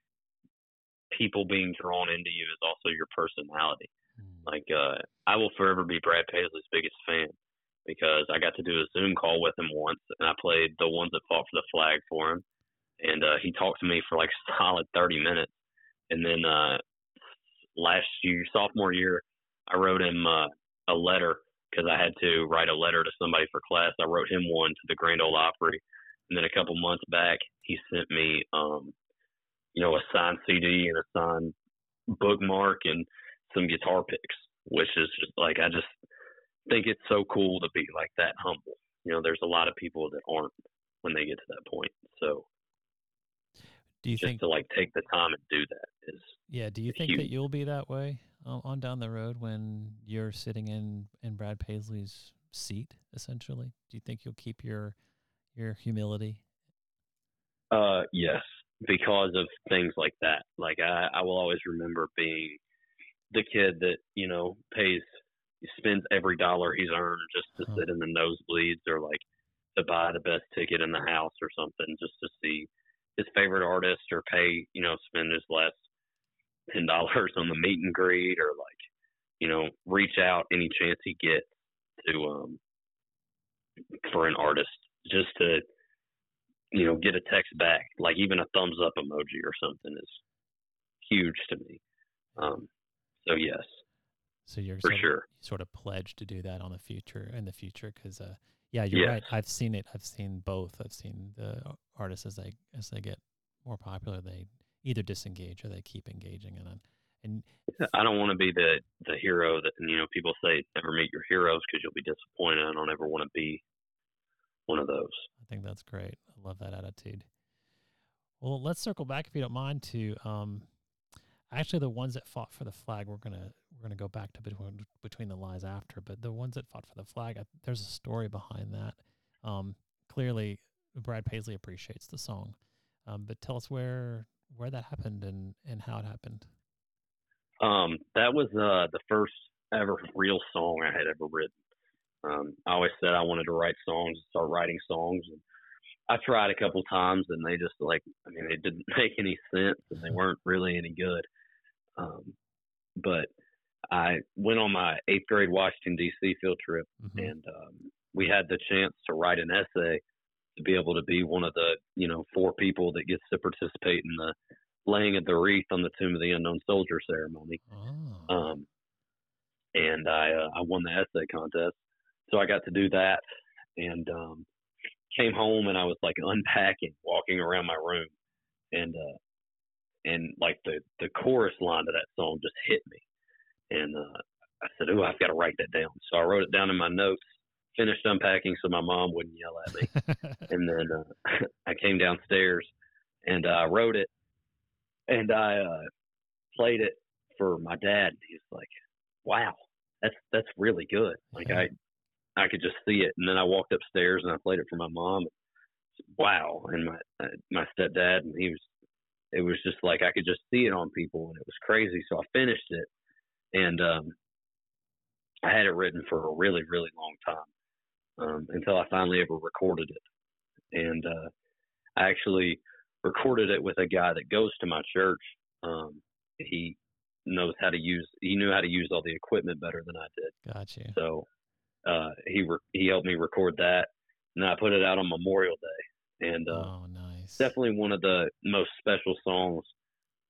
people being drawn into you is also your personality. Mm. Like uh, I will forever be Brad Paisley's biggest fan because I got to do a Zoom call with him once, and I played the ones that fought for the flag for him, and uh, he talked to me for like solid thirty minutes, and then uh, last year, sophomore year, I wrote him uh, a letter because I had to write a letter to somebody for class. I wrote him one to the Grand Ole Opry, and then a couple months back, he sent me, um, you know, a signed CD and a signed bookmark and some guitar picks, which is just like I just think it's so cool to be like that humble. You know, there's a lot of people that aren't when they get to that point. So, do you just think to like take the time and do that is yeah? Do you think huge. that you'll be that way um, on down the road when you're sitting in in Brad Paisley's seat? Essentially, do you think you'll keep your your humility? Uh, yes, because of things like that. Like I, I will always remember being the kid that you know pays spends every dollar he's earned just to huh. sit in the nosebleeds or like to buy the best ticket in the house or something just to see his favorite artist or pay you know spend his last ten (laughs) dollars on the meet and greet or like you know reach out any chance he gets to um for an artist just to you know get a text back. Like even a thumbs up emoji or something is huge to me. Um so yes so you're for sort sure of, sort of pledged to do that on the future in the future because uh, yeah, you're yes. right. I've seen it. I've seen both. I've seen the artists as they as they get more popular, they either disengage or they keep engaging. And and I don't want to be the the hero that you know people say never meet your heroes because you'll be disappointed. I don't ever want to be one of those. I think that's great. I love that attitude. Well, let's circle back if you don't mind to um, actually the ones that fought for the flag. We're gonna we're to go back to between between the lies after, but the ones that fought for the flag, I, there's a story behind that. Um, clearly, Brad Paisley appreciates the song, um, but tell us where where that happened and and how it happened. Um, that was uh, the first ever real song I had ever written. Um, I always said I wanted to write songs, start writing songs. And I tried a couple times and they just like I mean they didn't (laughs) make any sense and they weren't really any good. Um, but I went on my eighth grade Washington D.C. field trip mm-hmm. and um, we had the chance to write an essay to be able to be one of the you know four people that gets to participate in the laying of the wreath on the Tomb of the Unknown Soldier ceremony. Oh. Um, and I uh, I won the essay contest, so I got to do that, and um, came home and I was like unpacking, walking around my room, and uh, and like the the chorus line to that song just hit me, and uh, I said, "Oh, I've got to write that down." So I wrote it down in my notes. Finished unpacking so my mom wouldn't yell at me, (laughs) and then uh, (laughs) I came downstairs and I uh, wrote it, and I uh, played it for my dad. He's like, "Wow, that's that's really good." Like I I could just see it. And then I walked upstairs and I played it for my mom. Wow! And my uh, my stepdad, and he was. It was just like I could just see it on people, and it was crazy. So I finished it, and um, I had it written for a really, really long time um, until I finally ever recorded it. And uh, I actually recorded it with a guy that goes to my church. Um, he knows how to use. He knew how to use all the equipment better than I did. Gotcha. So uh, he re- he helped me record that, and I put it out on Memorial Day. And uh, oh, nice! Definitely one of the most special songs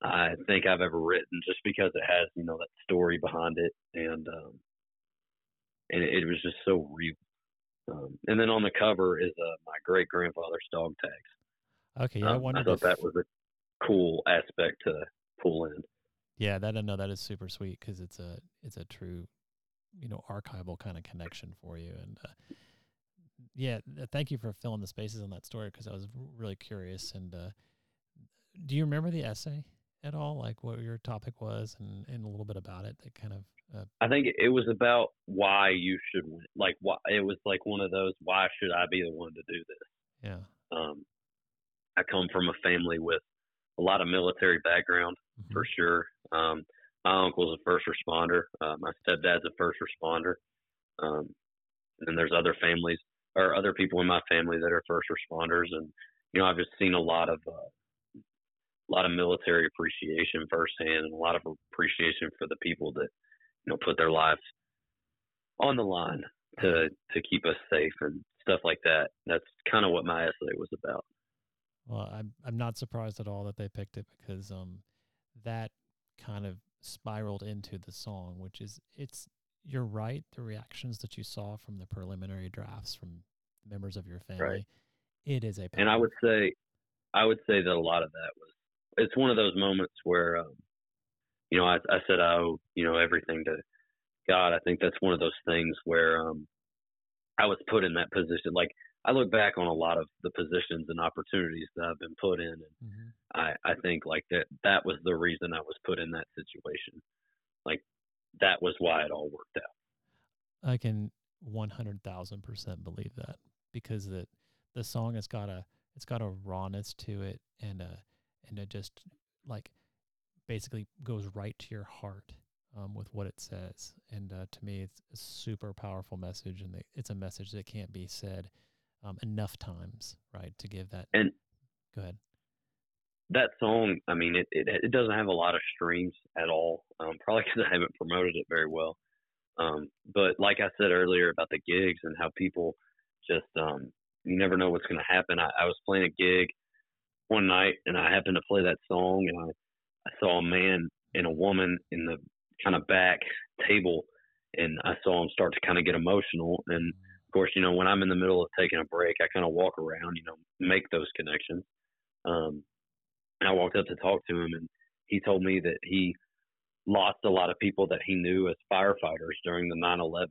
I think I've ever written, just because it has you know that story behind it, and um, and it, it was just so real. Um, and then on the cover is uh, my great grandfather's dog tags. Okay, yeah, um, I, I thought that was a cool aspect to pull in. Yeah, that I know that is super sweet because it's a it's a true you know archival kind of connection for you and uh, yeah thank you for filling the spaces on that story because i was really curious and uh, do you remember the essay at all like what your topic was and, and a little bit about it that kind of uh, i think it was about why you should win like why it was like one of those why should i be the one to do this yeah um i come from a family with a lot of military background mm-hmm. for sure um my uncle's a first responder. Uh, my stepdad's a first responder. Um, and there's other families or other people in my family that are first responders. And, you know, I've just seen a lot of, uh, a lot of military appreciation firsthand and a lot of appreciation for the people that, you know, put their lives on the line to, to keep us safe and stuff like that. That's kind of what my essay was about. Well, I'm, I'm not surprised at all that they picked it because, um, that kind of spiraled into the song, which is it's you're right. The reactions that you saw from the preliminary drafts from members of your family, right. it is a. And I would say, I would say that a lot of that was. It's one of those moments where, um, you know, I, I said I owe you know everything to God. I think that's one of those things where um, I was put in that position. Like I look back on a lot of the positions and opportunities that I've been put in, and mm-hmm. I, I think like that that was the reason I was put in that situation. Like that was why it all worked out. I can one hundred thousand percent believe that because the the song has got a it's got a rawness to it and a and it just like basically goes right to your heart um, with what it says. And uh, to me, it's a super powerful message, and it's a message that can't be said um, enough times, right, to give that. And go ahead. That song, I mean, it, it, it doesn't have a lot of streams at all. Um, (laughs) probably because I haven't promoted it very well. Um, but like I said earlier about the gigs and how people just, um, you never know what's going to happen. I, I was playing a gig one night and I happened to play that song and I, I saw a man and a woman in the kind of back table and I saw them start to kind of get emotional and of course, you know, when I'm in the middle of taking a break, I kind of walk around, you know, make those connections. Um, I walked up to talk to him, and he told me that he lost a lot of people that he knew as firefighters during the 9/11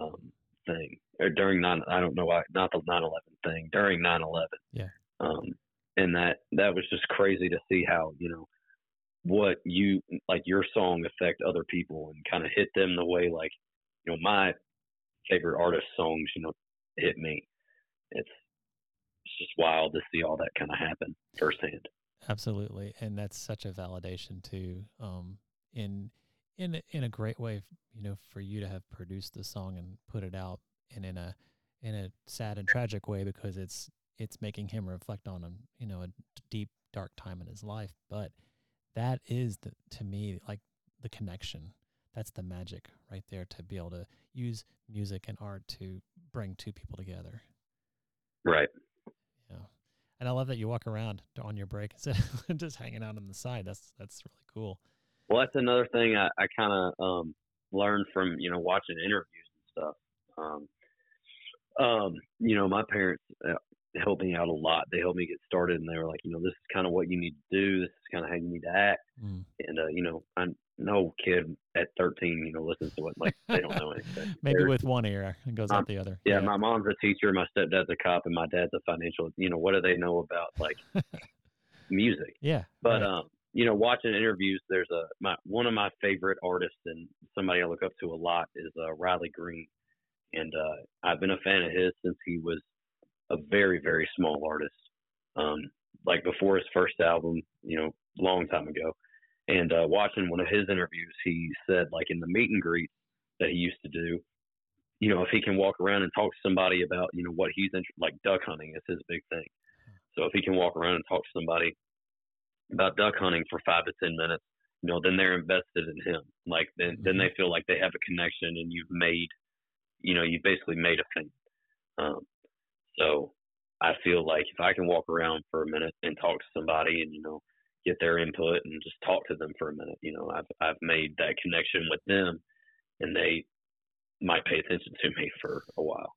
mm. um, thing, or during nine. I don't know why, not the 9/11 thing, during 9/11. Yeah. Um, and that that was just crazy to see how you know what you like your song affect other people and kind of hit them the way like you know my favorite artist songs, you know, hit me. It's it's just wild to see all that kind of happen firsthand. Absolutely, and that's such a validation too. Um, in in in a great way, you know, for you to have produced the song and put it out, and in a in a sad and tragic way because it's it's making him reflect on a you know a deep dark time in his life but that is the to me like the connection that's the magic right there to be able to use music and art to bring two people together right and i love that you walk around on your break (laughs) instead of just hanging out on the side that's that's really cool well that's another thing i, I kind of um, learned from you know watching interviews and stuff um, um, you know, my parents uh, helped me out a lot. They helped me get started, and they were like, you know, this is kind of what you need to do. This is kind of how you need to act. Mm. And uh, you know, I'm no kid at 13, you know, listens to what like they don't know anything. (laughs) Maybe They're, with one ear and goes out the other. Yeah, yeah, my mom's a teacher, my stepdad's a cop, and my dad's a financial. You know, what do they know about like (laughs) music? Yeah, but right. um, you know, watching interviews, there's a my one of my favorite artists and somebody I look up to a lot is uh, Riley Green and uh, I've been a fan of his since he was a very very small artist, um, like before his first album, you know, long time ago. And uh, watching one of his interviews, he said like in the meet and greet that he used to do, you know, if he can walk around and talk to somebody about you know what he's interested, like duck hunting is his big thing. So if he can walk around and talk to somebody about duck hunting for five to ten minutes, you know, then they're invested in him. Like then then they mm-hmm. feel like they have a connection and you've made you know, you basically made a thing. Um, so I feel like if I can walk around for a minute and talk to somebody and, you know, get their input and just talk to them for a minute, you know, I've, I've made that connection with them and they might pay attention to me for a while,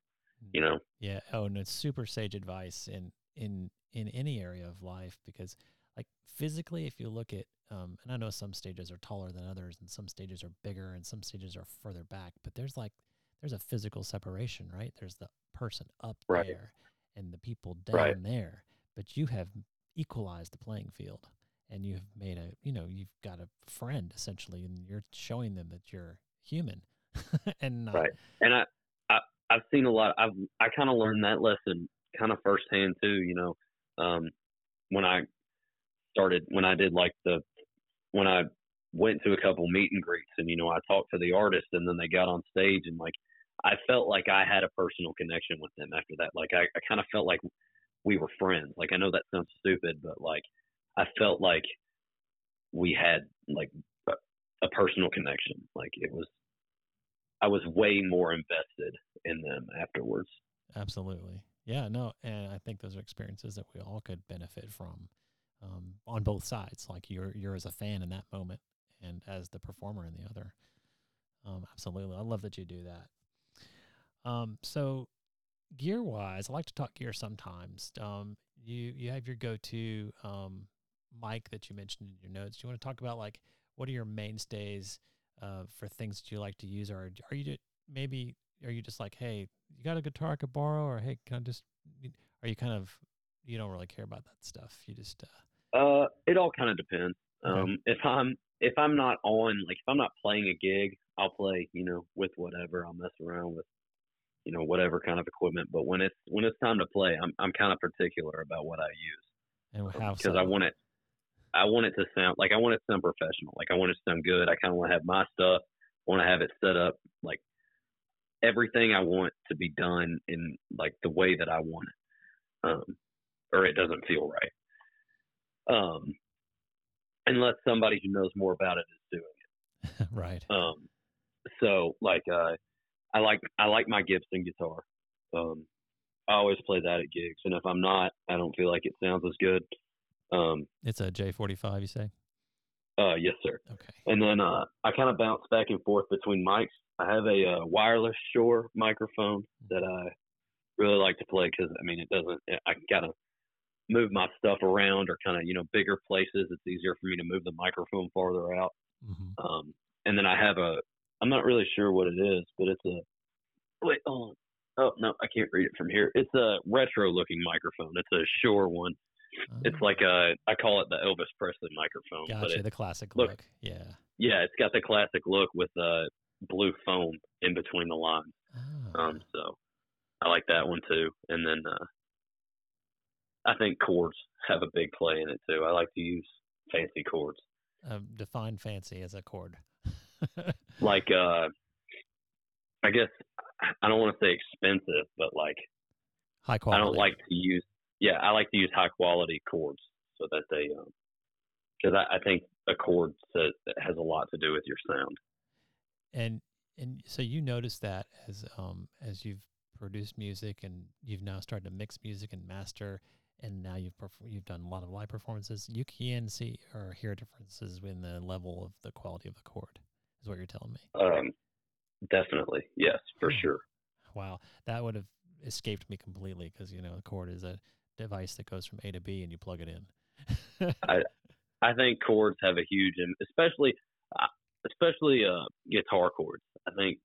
you know? Yeah. Oh, and it's super sage advice in, in, in any area of life because like physically, if you look at, um, and I know some stages are taller than others and some stages are bigger and some stages are further back, but there's like there's a physical separation, right? There's the person up right. there and the people down right. there, but you have equalized the playing field and you've made a, you know, you've got a friend essentially, and you're showing them that you're human (laughs) and not, right. And I, I, I've seen a lot. I've, I kind of learned that lesson kind of firsthand too, you know, um, when I started, when I did like the, when I went to a couple meet and greets and you know I talked to the artist and then they got on stage and like I felt like I had a personal connection with them after that. Like I, I kind of felt like we were friends. Like I know that sounds stupid, but like I felt like we had like a, personal connection. Like it was I was way more invested in them afterwards. Absolutely. Yeah, no, and I think those are experiences that we all could benefit from um, on both sides. Like you're you're as a fan in that moment, and as the performer in the other. Um, absolutely, I love that you do that. Um, so gear wise, I like to talk gear sometimes. Um, you you have your go to mic that you mentioned in your notes. Do you want to talk about like what are your mainstays uh, for things that you like to use, or are you maybe are you just like, hey, you got a guitar I could borrow, or hey, can I just? Are you kind of you don't really care about that stuff? You just uh, uh it all kind of depends. Okay. Um, if I'm if I'm not on, like if I'm not playing a gig, I'll play, you know, with whatever. I'll mess around with, you know, whatever kind of equipment. But when it's when it's time to play, I'm I'm kind of particular about what I use. And how because so? I want it, I want it to sound like I want it to sound professional. Like I want it to sound good. I kind of want to have my stuff. Want to have it set up like everything I want to be done in like the way that I want it, um, or it doesn't feel right. Um, unless somebody who knows more about it is doing it. (laughs) right. Um, so like uh, I like I like my Gibson guitar. Um, I always play that at gigs, and if I'm not, I don't feel like it sounds as good. Um, it's a J45, you say? Uh, yes, sir. Okay. And then uh, I kind of bounce back and forth between mics. I have a uh, wireless Shure microphone that I really like to play because I mean it doesn't. I gotta move my stuff around or kind of you know bigger places. It's easier for me to move the microphone farther out. Mm-hmm. Um, and then I have a I'm not really sure what it is, but it's a wait oh oh no I can't read it from here. It's a retro looking microphone. It's a Shure one. It's oh. like a I call it the Elvis Presley microphone. Gotcha, but the classic look. look. Yeah. Yeah, it's got the classic look with the blue foam in between the lines. Oh. Um, so I like that one too. And then uh, I think cords have a big play in it too. I like to use fancy cords. Um, define fancy as a cord. (laughs) like, uh, I guess I don't want to say expensive, but like high quality. I don't like to use. Yeah, I like to use high quality cords so that they, because um, I, I think a cord has a lot to do with your sound. And and so you notice that as um as you've produced music and you've now started to mix music and master and now you've perf- you've done a lot of live performances you can see or hear differences in the level of the quality of the cord is what you're telling me? Um definitely. Yes for sure. Wow. That would have escaped me completely because you know the cord is a device that goes from a to b and you plug it in i i think cords have a huge and especially uh, especially uh guitar cords i think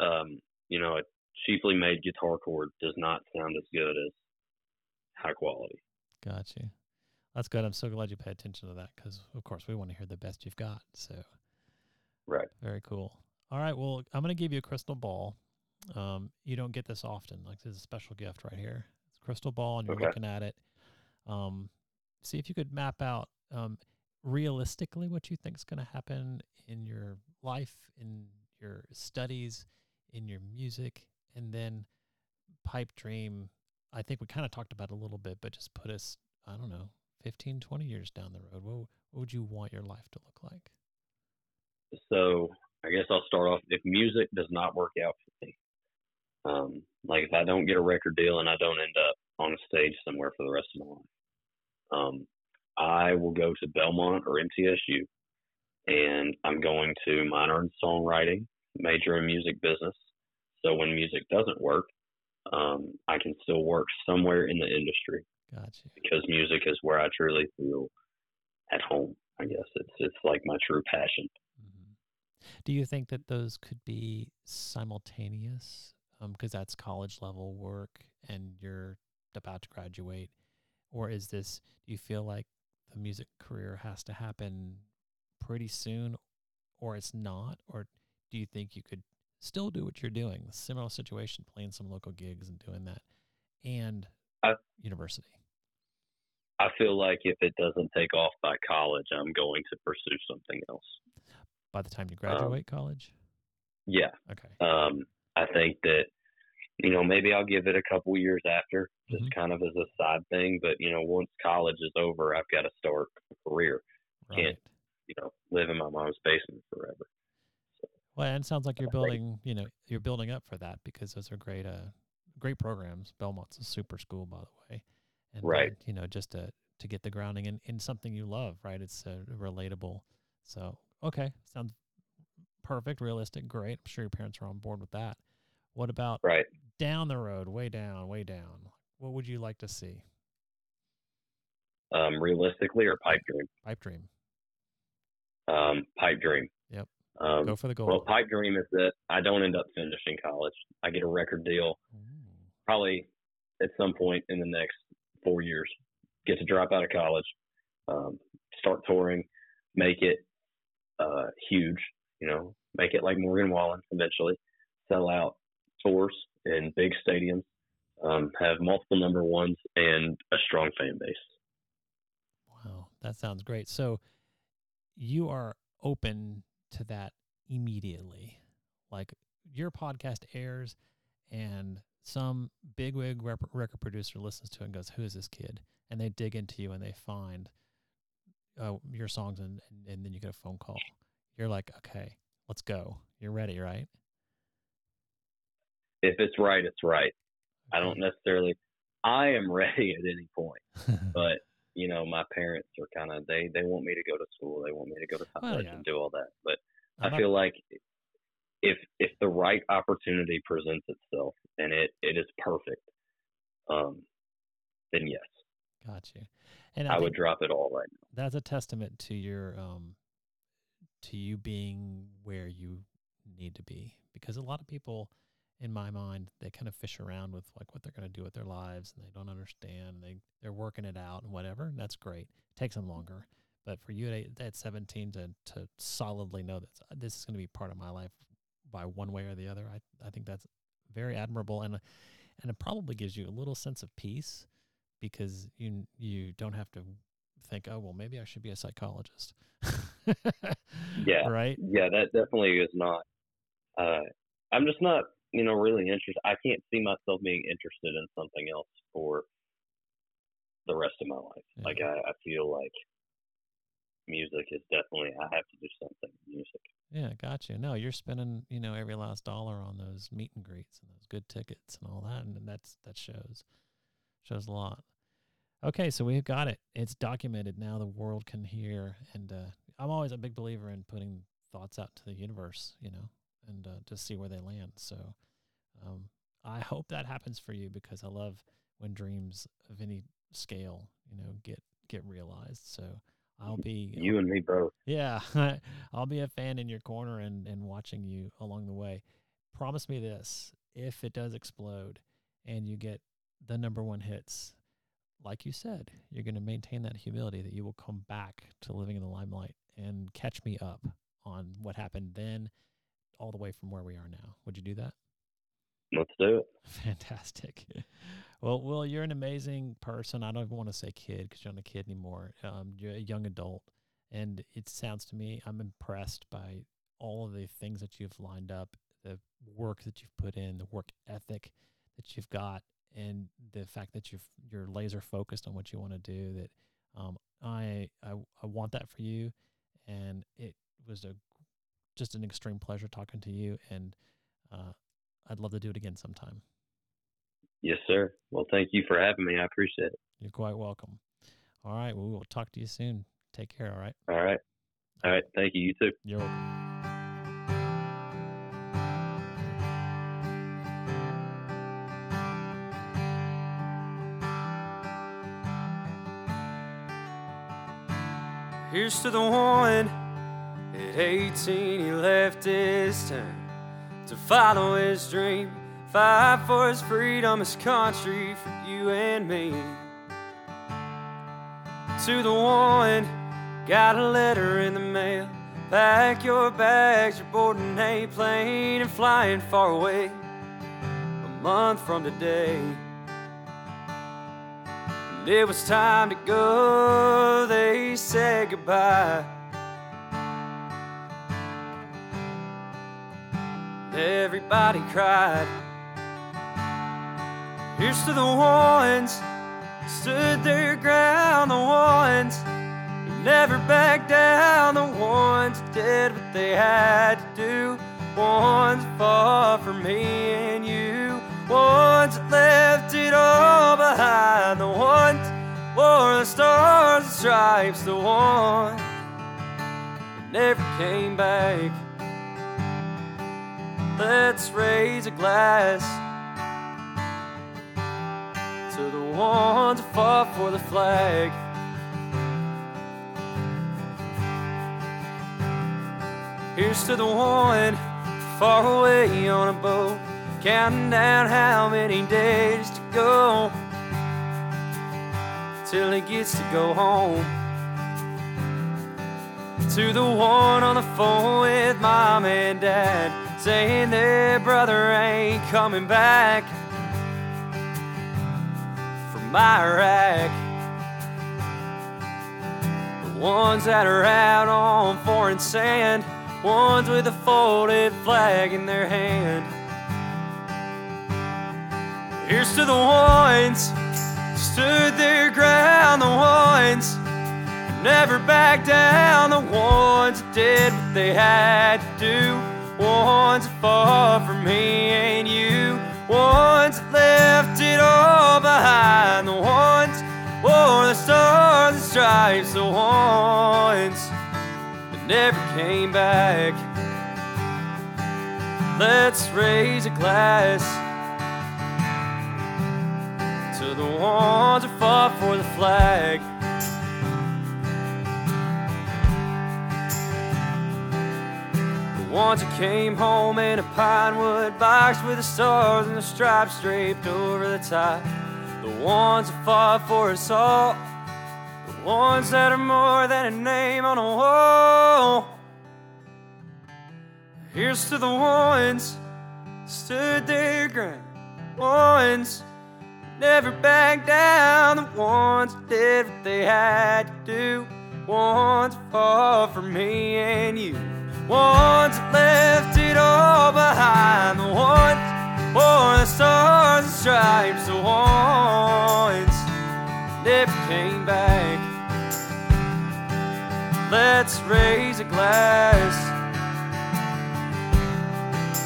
um you know a cheaply made guitar cord does not sound as good as high quality. Got you. That's good. I'm so glad you paid attention to that because, of course, we want to hear the best you've got. So, right. Very cool. All right. Well, I'm going to give you a crystal ball. Um, you don't get this often. Like this is a special gift right here. Crystal ball, and you're okay. looking at it. Um, see if you could map out um, realistically what you think is going to happen in your life, in your studies, in your music, and then pipe dream I think we kind of talked about a little bit, but just put us, I don't know, 15, 20 years down the road. What, what would you want your life to look like? So I guess I'll start off. If music does not work out for me, um, like if I don't get a record deal and I don't end up on a stage somewhere for the rest of my life, um, I will go to Belmont or MTSU and I'm going to minor in songwriting, major in music business. So when music doesn't work, um, I can still work somewhere in the industry. Gotcha. Because music is where I truly feel at home. I guess it's it's like my true passion. Mm-hmm. Do you think that those could be simultaneous? Because um, that's college level work, and you're about to graduate, or is this? Do you feel like the music career has to happen pretty soon, or it's not, or do you think you could still do what you're doing. Similar situation, playing some local gigs and doing that, and I, university. I feel like if it doesn't take off by college, I'm going to pursue something else. By the time you graduate um, college? Yeah. Okay. Um, I think that, you know, maybe I'll give it a couple years after, just mm-hmm. kind of as a side thing. But, you know, once college is over, I've got to start a career. Right. Can't, you know, live in my mom's basement forever. Well, and it sounds like you're building, you know, you're building up for that because those are great, uh, great programs. Belmont's a super school, by the way, and right, you know, just to to get the grounding in in something you love, right? It's uh, relatable. So, okay, sounds perfect, realistic, great. I'm sure your parents are on board with that. What about right down the road, way down, way down? What would you like to see? Um, realistically, or pipe dream? Pipe dream. Um, pipe dream. Yep. Um, Go for the goal. Well, pipe dream is that I don't end up finishing college. I get a record deal, probably at some point in the next four years. Get to drop out of college, um, start touring, make it uh, huge. You know, make it like Morgan Wallen eventually. Sell out tours in big stadiums, um, have multiple number ones, and a strong fan base. Wow, that sounds great. So you are open to that immediately. Like your podcast airs and some bigwig rep- record producer listens to it and goes, "Who is this kid?" And they dig into you and they find uh, your songs and, and, and then you get a phone call. You're like, "Okay, let's go. You're ready, right?" If it's right, it's right. I don't necessarily. I am (laughs) ready at any point, (laughs) but you know, my parents are kind of they they want me to go to school, they want me to go to college well, yeah. and do all that. But I'm i feel not... like if if the right opportunity presents itself and it it is perfect, um, then yes. Got you. And I, I would drop it all right now. That's a testament to your um to you being where you need to be because a lot of people in my mind, they kind of fish around with like what they're going to do with their lives and they don't understand. They they're working it out and whatever. And that's great. It takes them longer. But for you at, at 17 to to solidly know that this is going to be part of my life by one way or the other, I I think that's very admirable and and it probably gives you a little sense of peace because you you don't have to think, oh well, maybe I should be a psychologist. (laughs) yeah. Right. Yeah, that definitely is not. Uh, I'm just not you know, really interested. I can't see myself being interested in something else for the rest of my life. Yeah. Like I, I feel like music is definitely I have to do something music. Yeah, got you. No, you're spending you know every last dollar on those meet and greets and those good tickets and all that, and that's that shows shows a lot. Okay, so we've got it. It's documented now. The world can hear, and uh, I'm always a big believer in putting thoughts out to the universe, you know, and uh, just see where they land. So um, I hope that happens for you because I love when dreams of any scale, you know, get get realized. So I'll be you and me both. Yeah, (laughs) I'll be a fan in your corner and and watching you along the way. Promise me this: if it does explode and you get the number one hits, like you said, you're going to maintain that humility that you will come back to living in the limelight and catch me up on what happened then, all the way from where we are now. Would you do that? Let's do it. (laughs) Fantastic. Well, Will, you're an amazing person. I don't even want to say kid because you're not a kid anymore. Um, you're a young adult, and it sounds to me I'm impressed by all of the things that you've lined up, the work that you've put in, the work ethic that you've got, and the fact that you're you're laser focused on what you want to do. That um, I, I I want that for you, and it was a just an extreme pleasure talking to you, and uh, I'd love to do it again sometime. Yes, sir. Well, thank you for having me. I appreciate it. You're quite welcome. All right. Well, we will talk to you soon. Take care. All right. All right. All right. Thank you. You too. You're welcome. Here's to the one at 18 he left his town to follow his dream, fight for his freedom, his country, for you and me. To the one, got a letter in the mail. Pack your bags, you're boarding a plane and flying far away. A month from today. And it was time to go, they said goodbye. Everybody cried. Here's to the ones who stood their ground, the ones who never backed down, the ones who did what they had to do, ones fought for me and you, ones that left it all behind, the ones wore the stars and stripes, the ones that never came back. Let's raise a glass to the ones who fought for the flag. Here's to the one far away on a boat, counting down how many days to go till he gets to go home. To the one on the phone with mom and dad saying their brother ain't coming back from Iraq. The ones that are out on foreign sand, ones with a folded flag in their hand. Here's to the ones stood their ground, the ones never backed down, the ones that did what they had to do ones fought for me and you, ones left it all behind, the ones wore the stars and stripes, the ones that never came back. Let's raise a glass to the ones that fought for the flag. Once I came home in a pine wood box with the stars and the stripes draped over the top. The ones that fought for us all, the ones that are more than a name on a wall. Here's to the ones stood their ground, ones never backed down, the ones that did what they had to do, ones fought for me and you. Ones that left it all behind. The ones wore the stars and stripes. The ones never came back. Let's raise a glass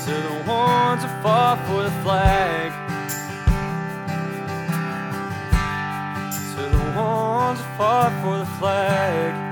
to the ones who fought for the flag. To the ones who fought for the flag.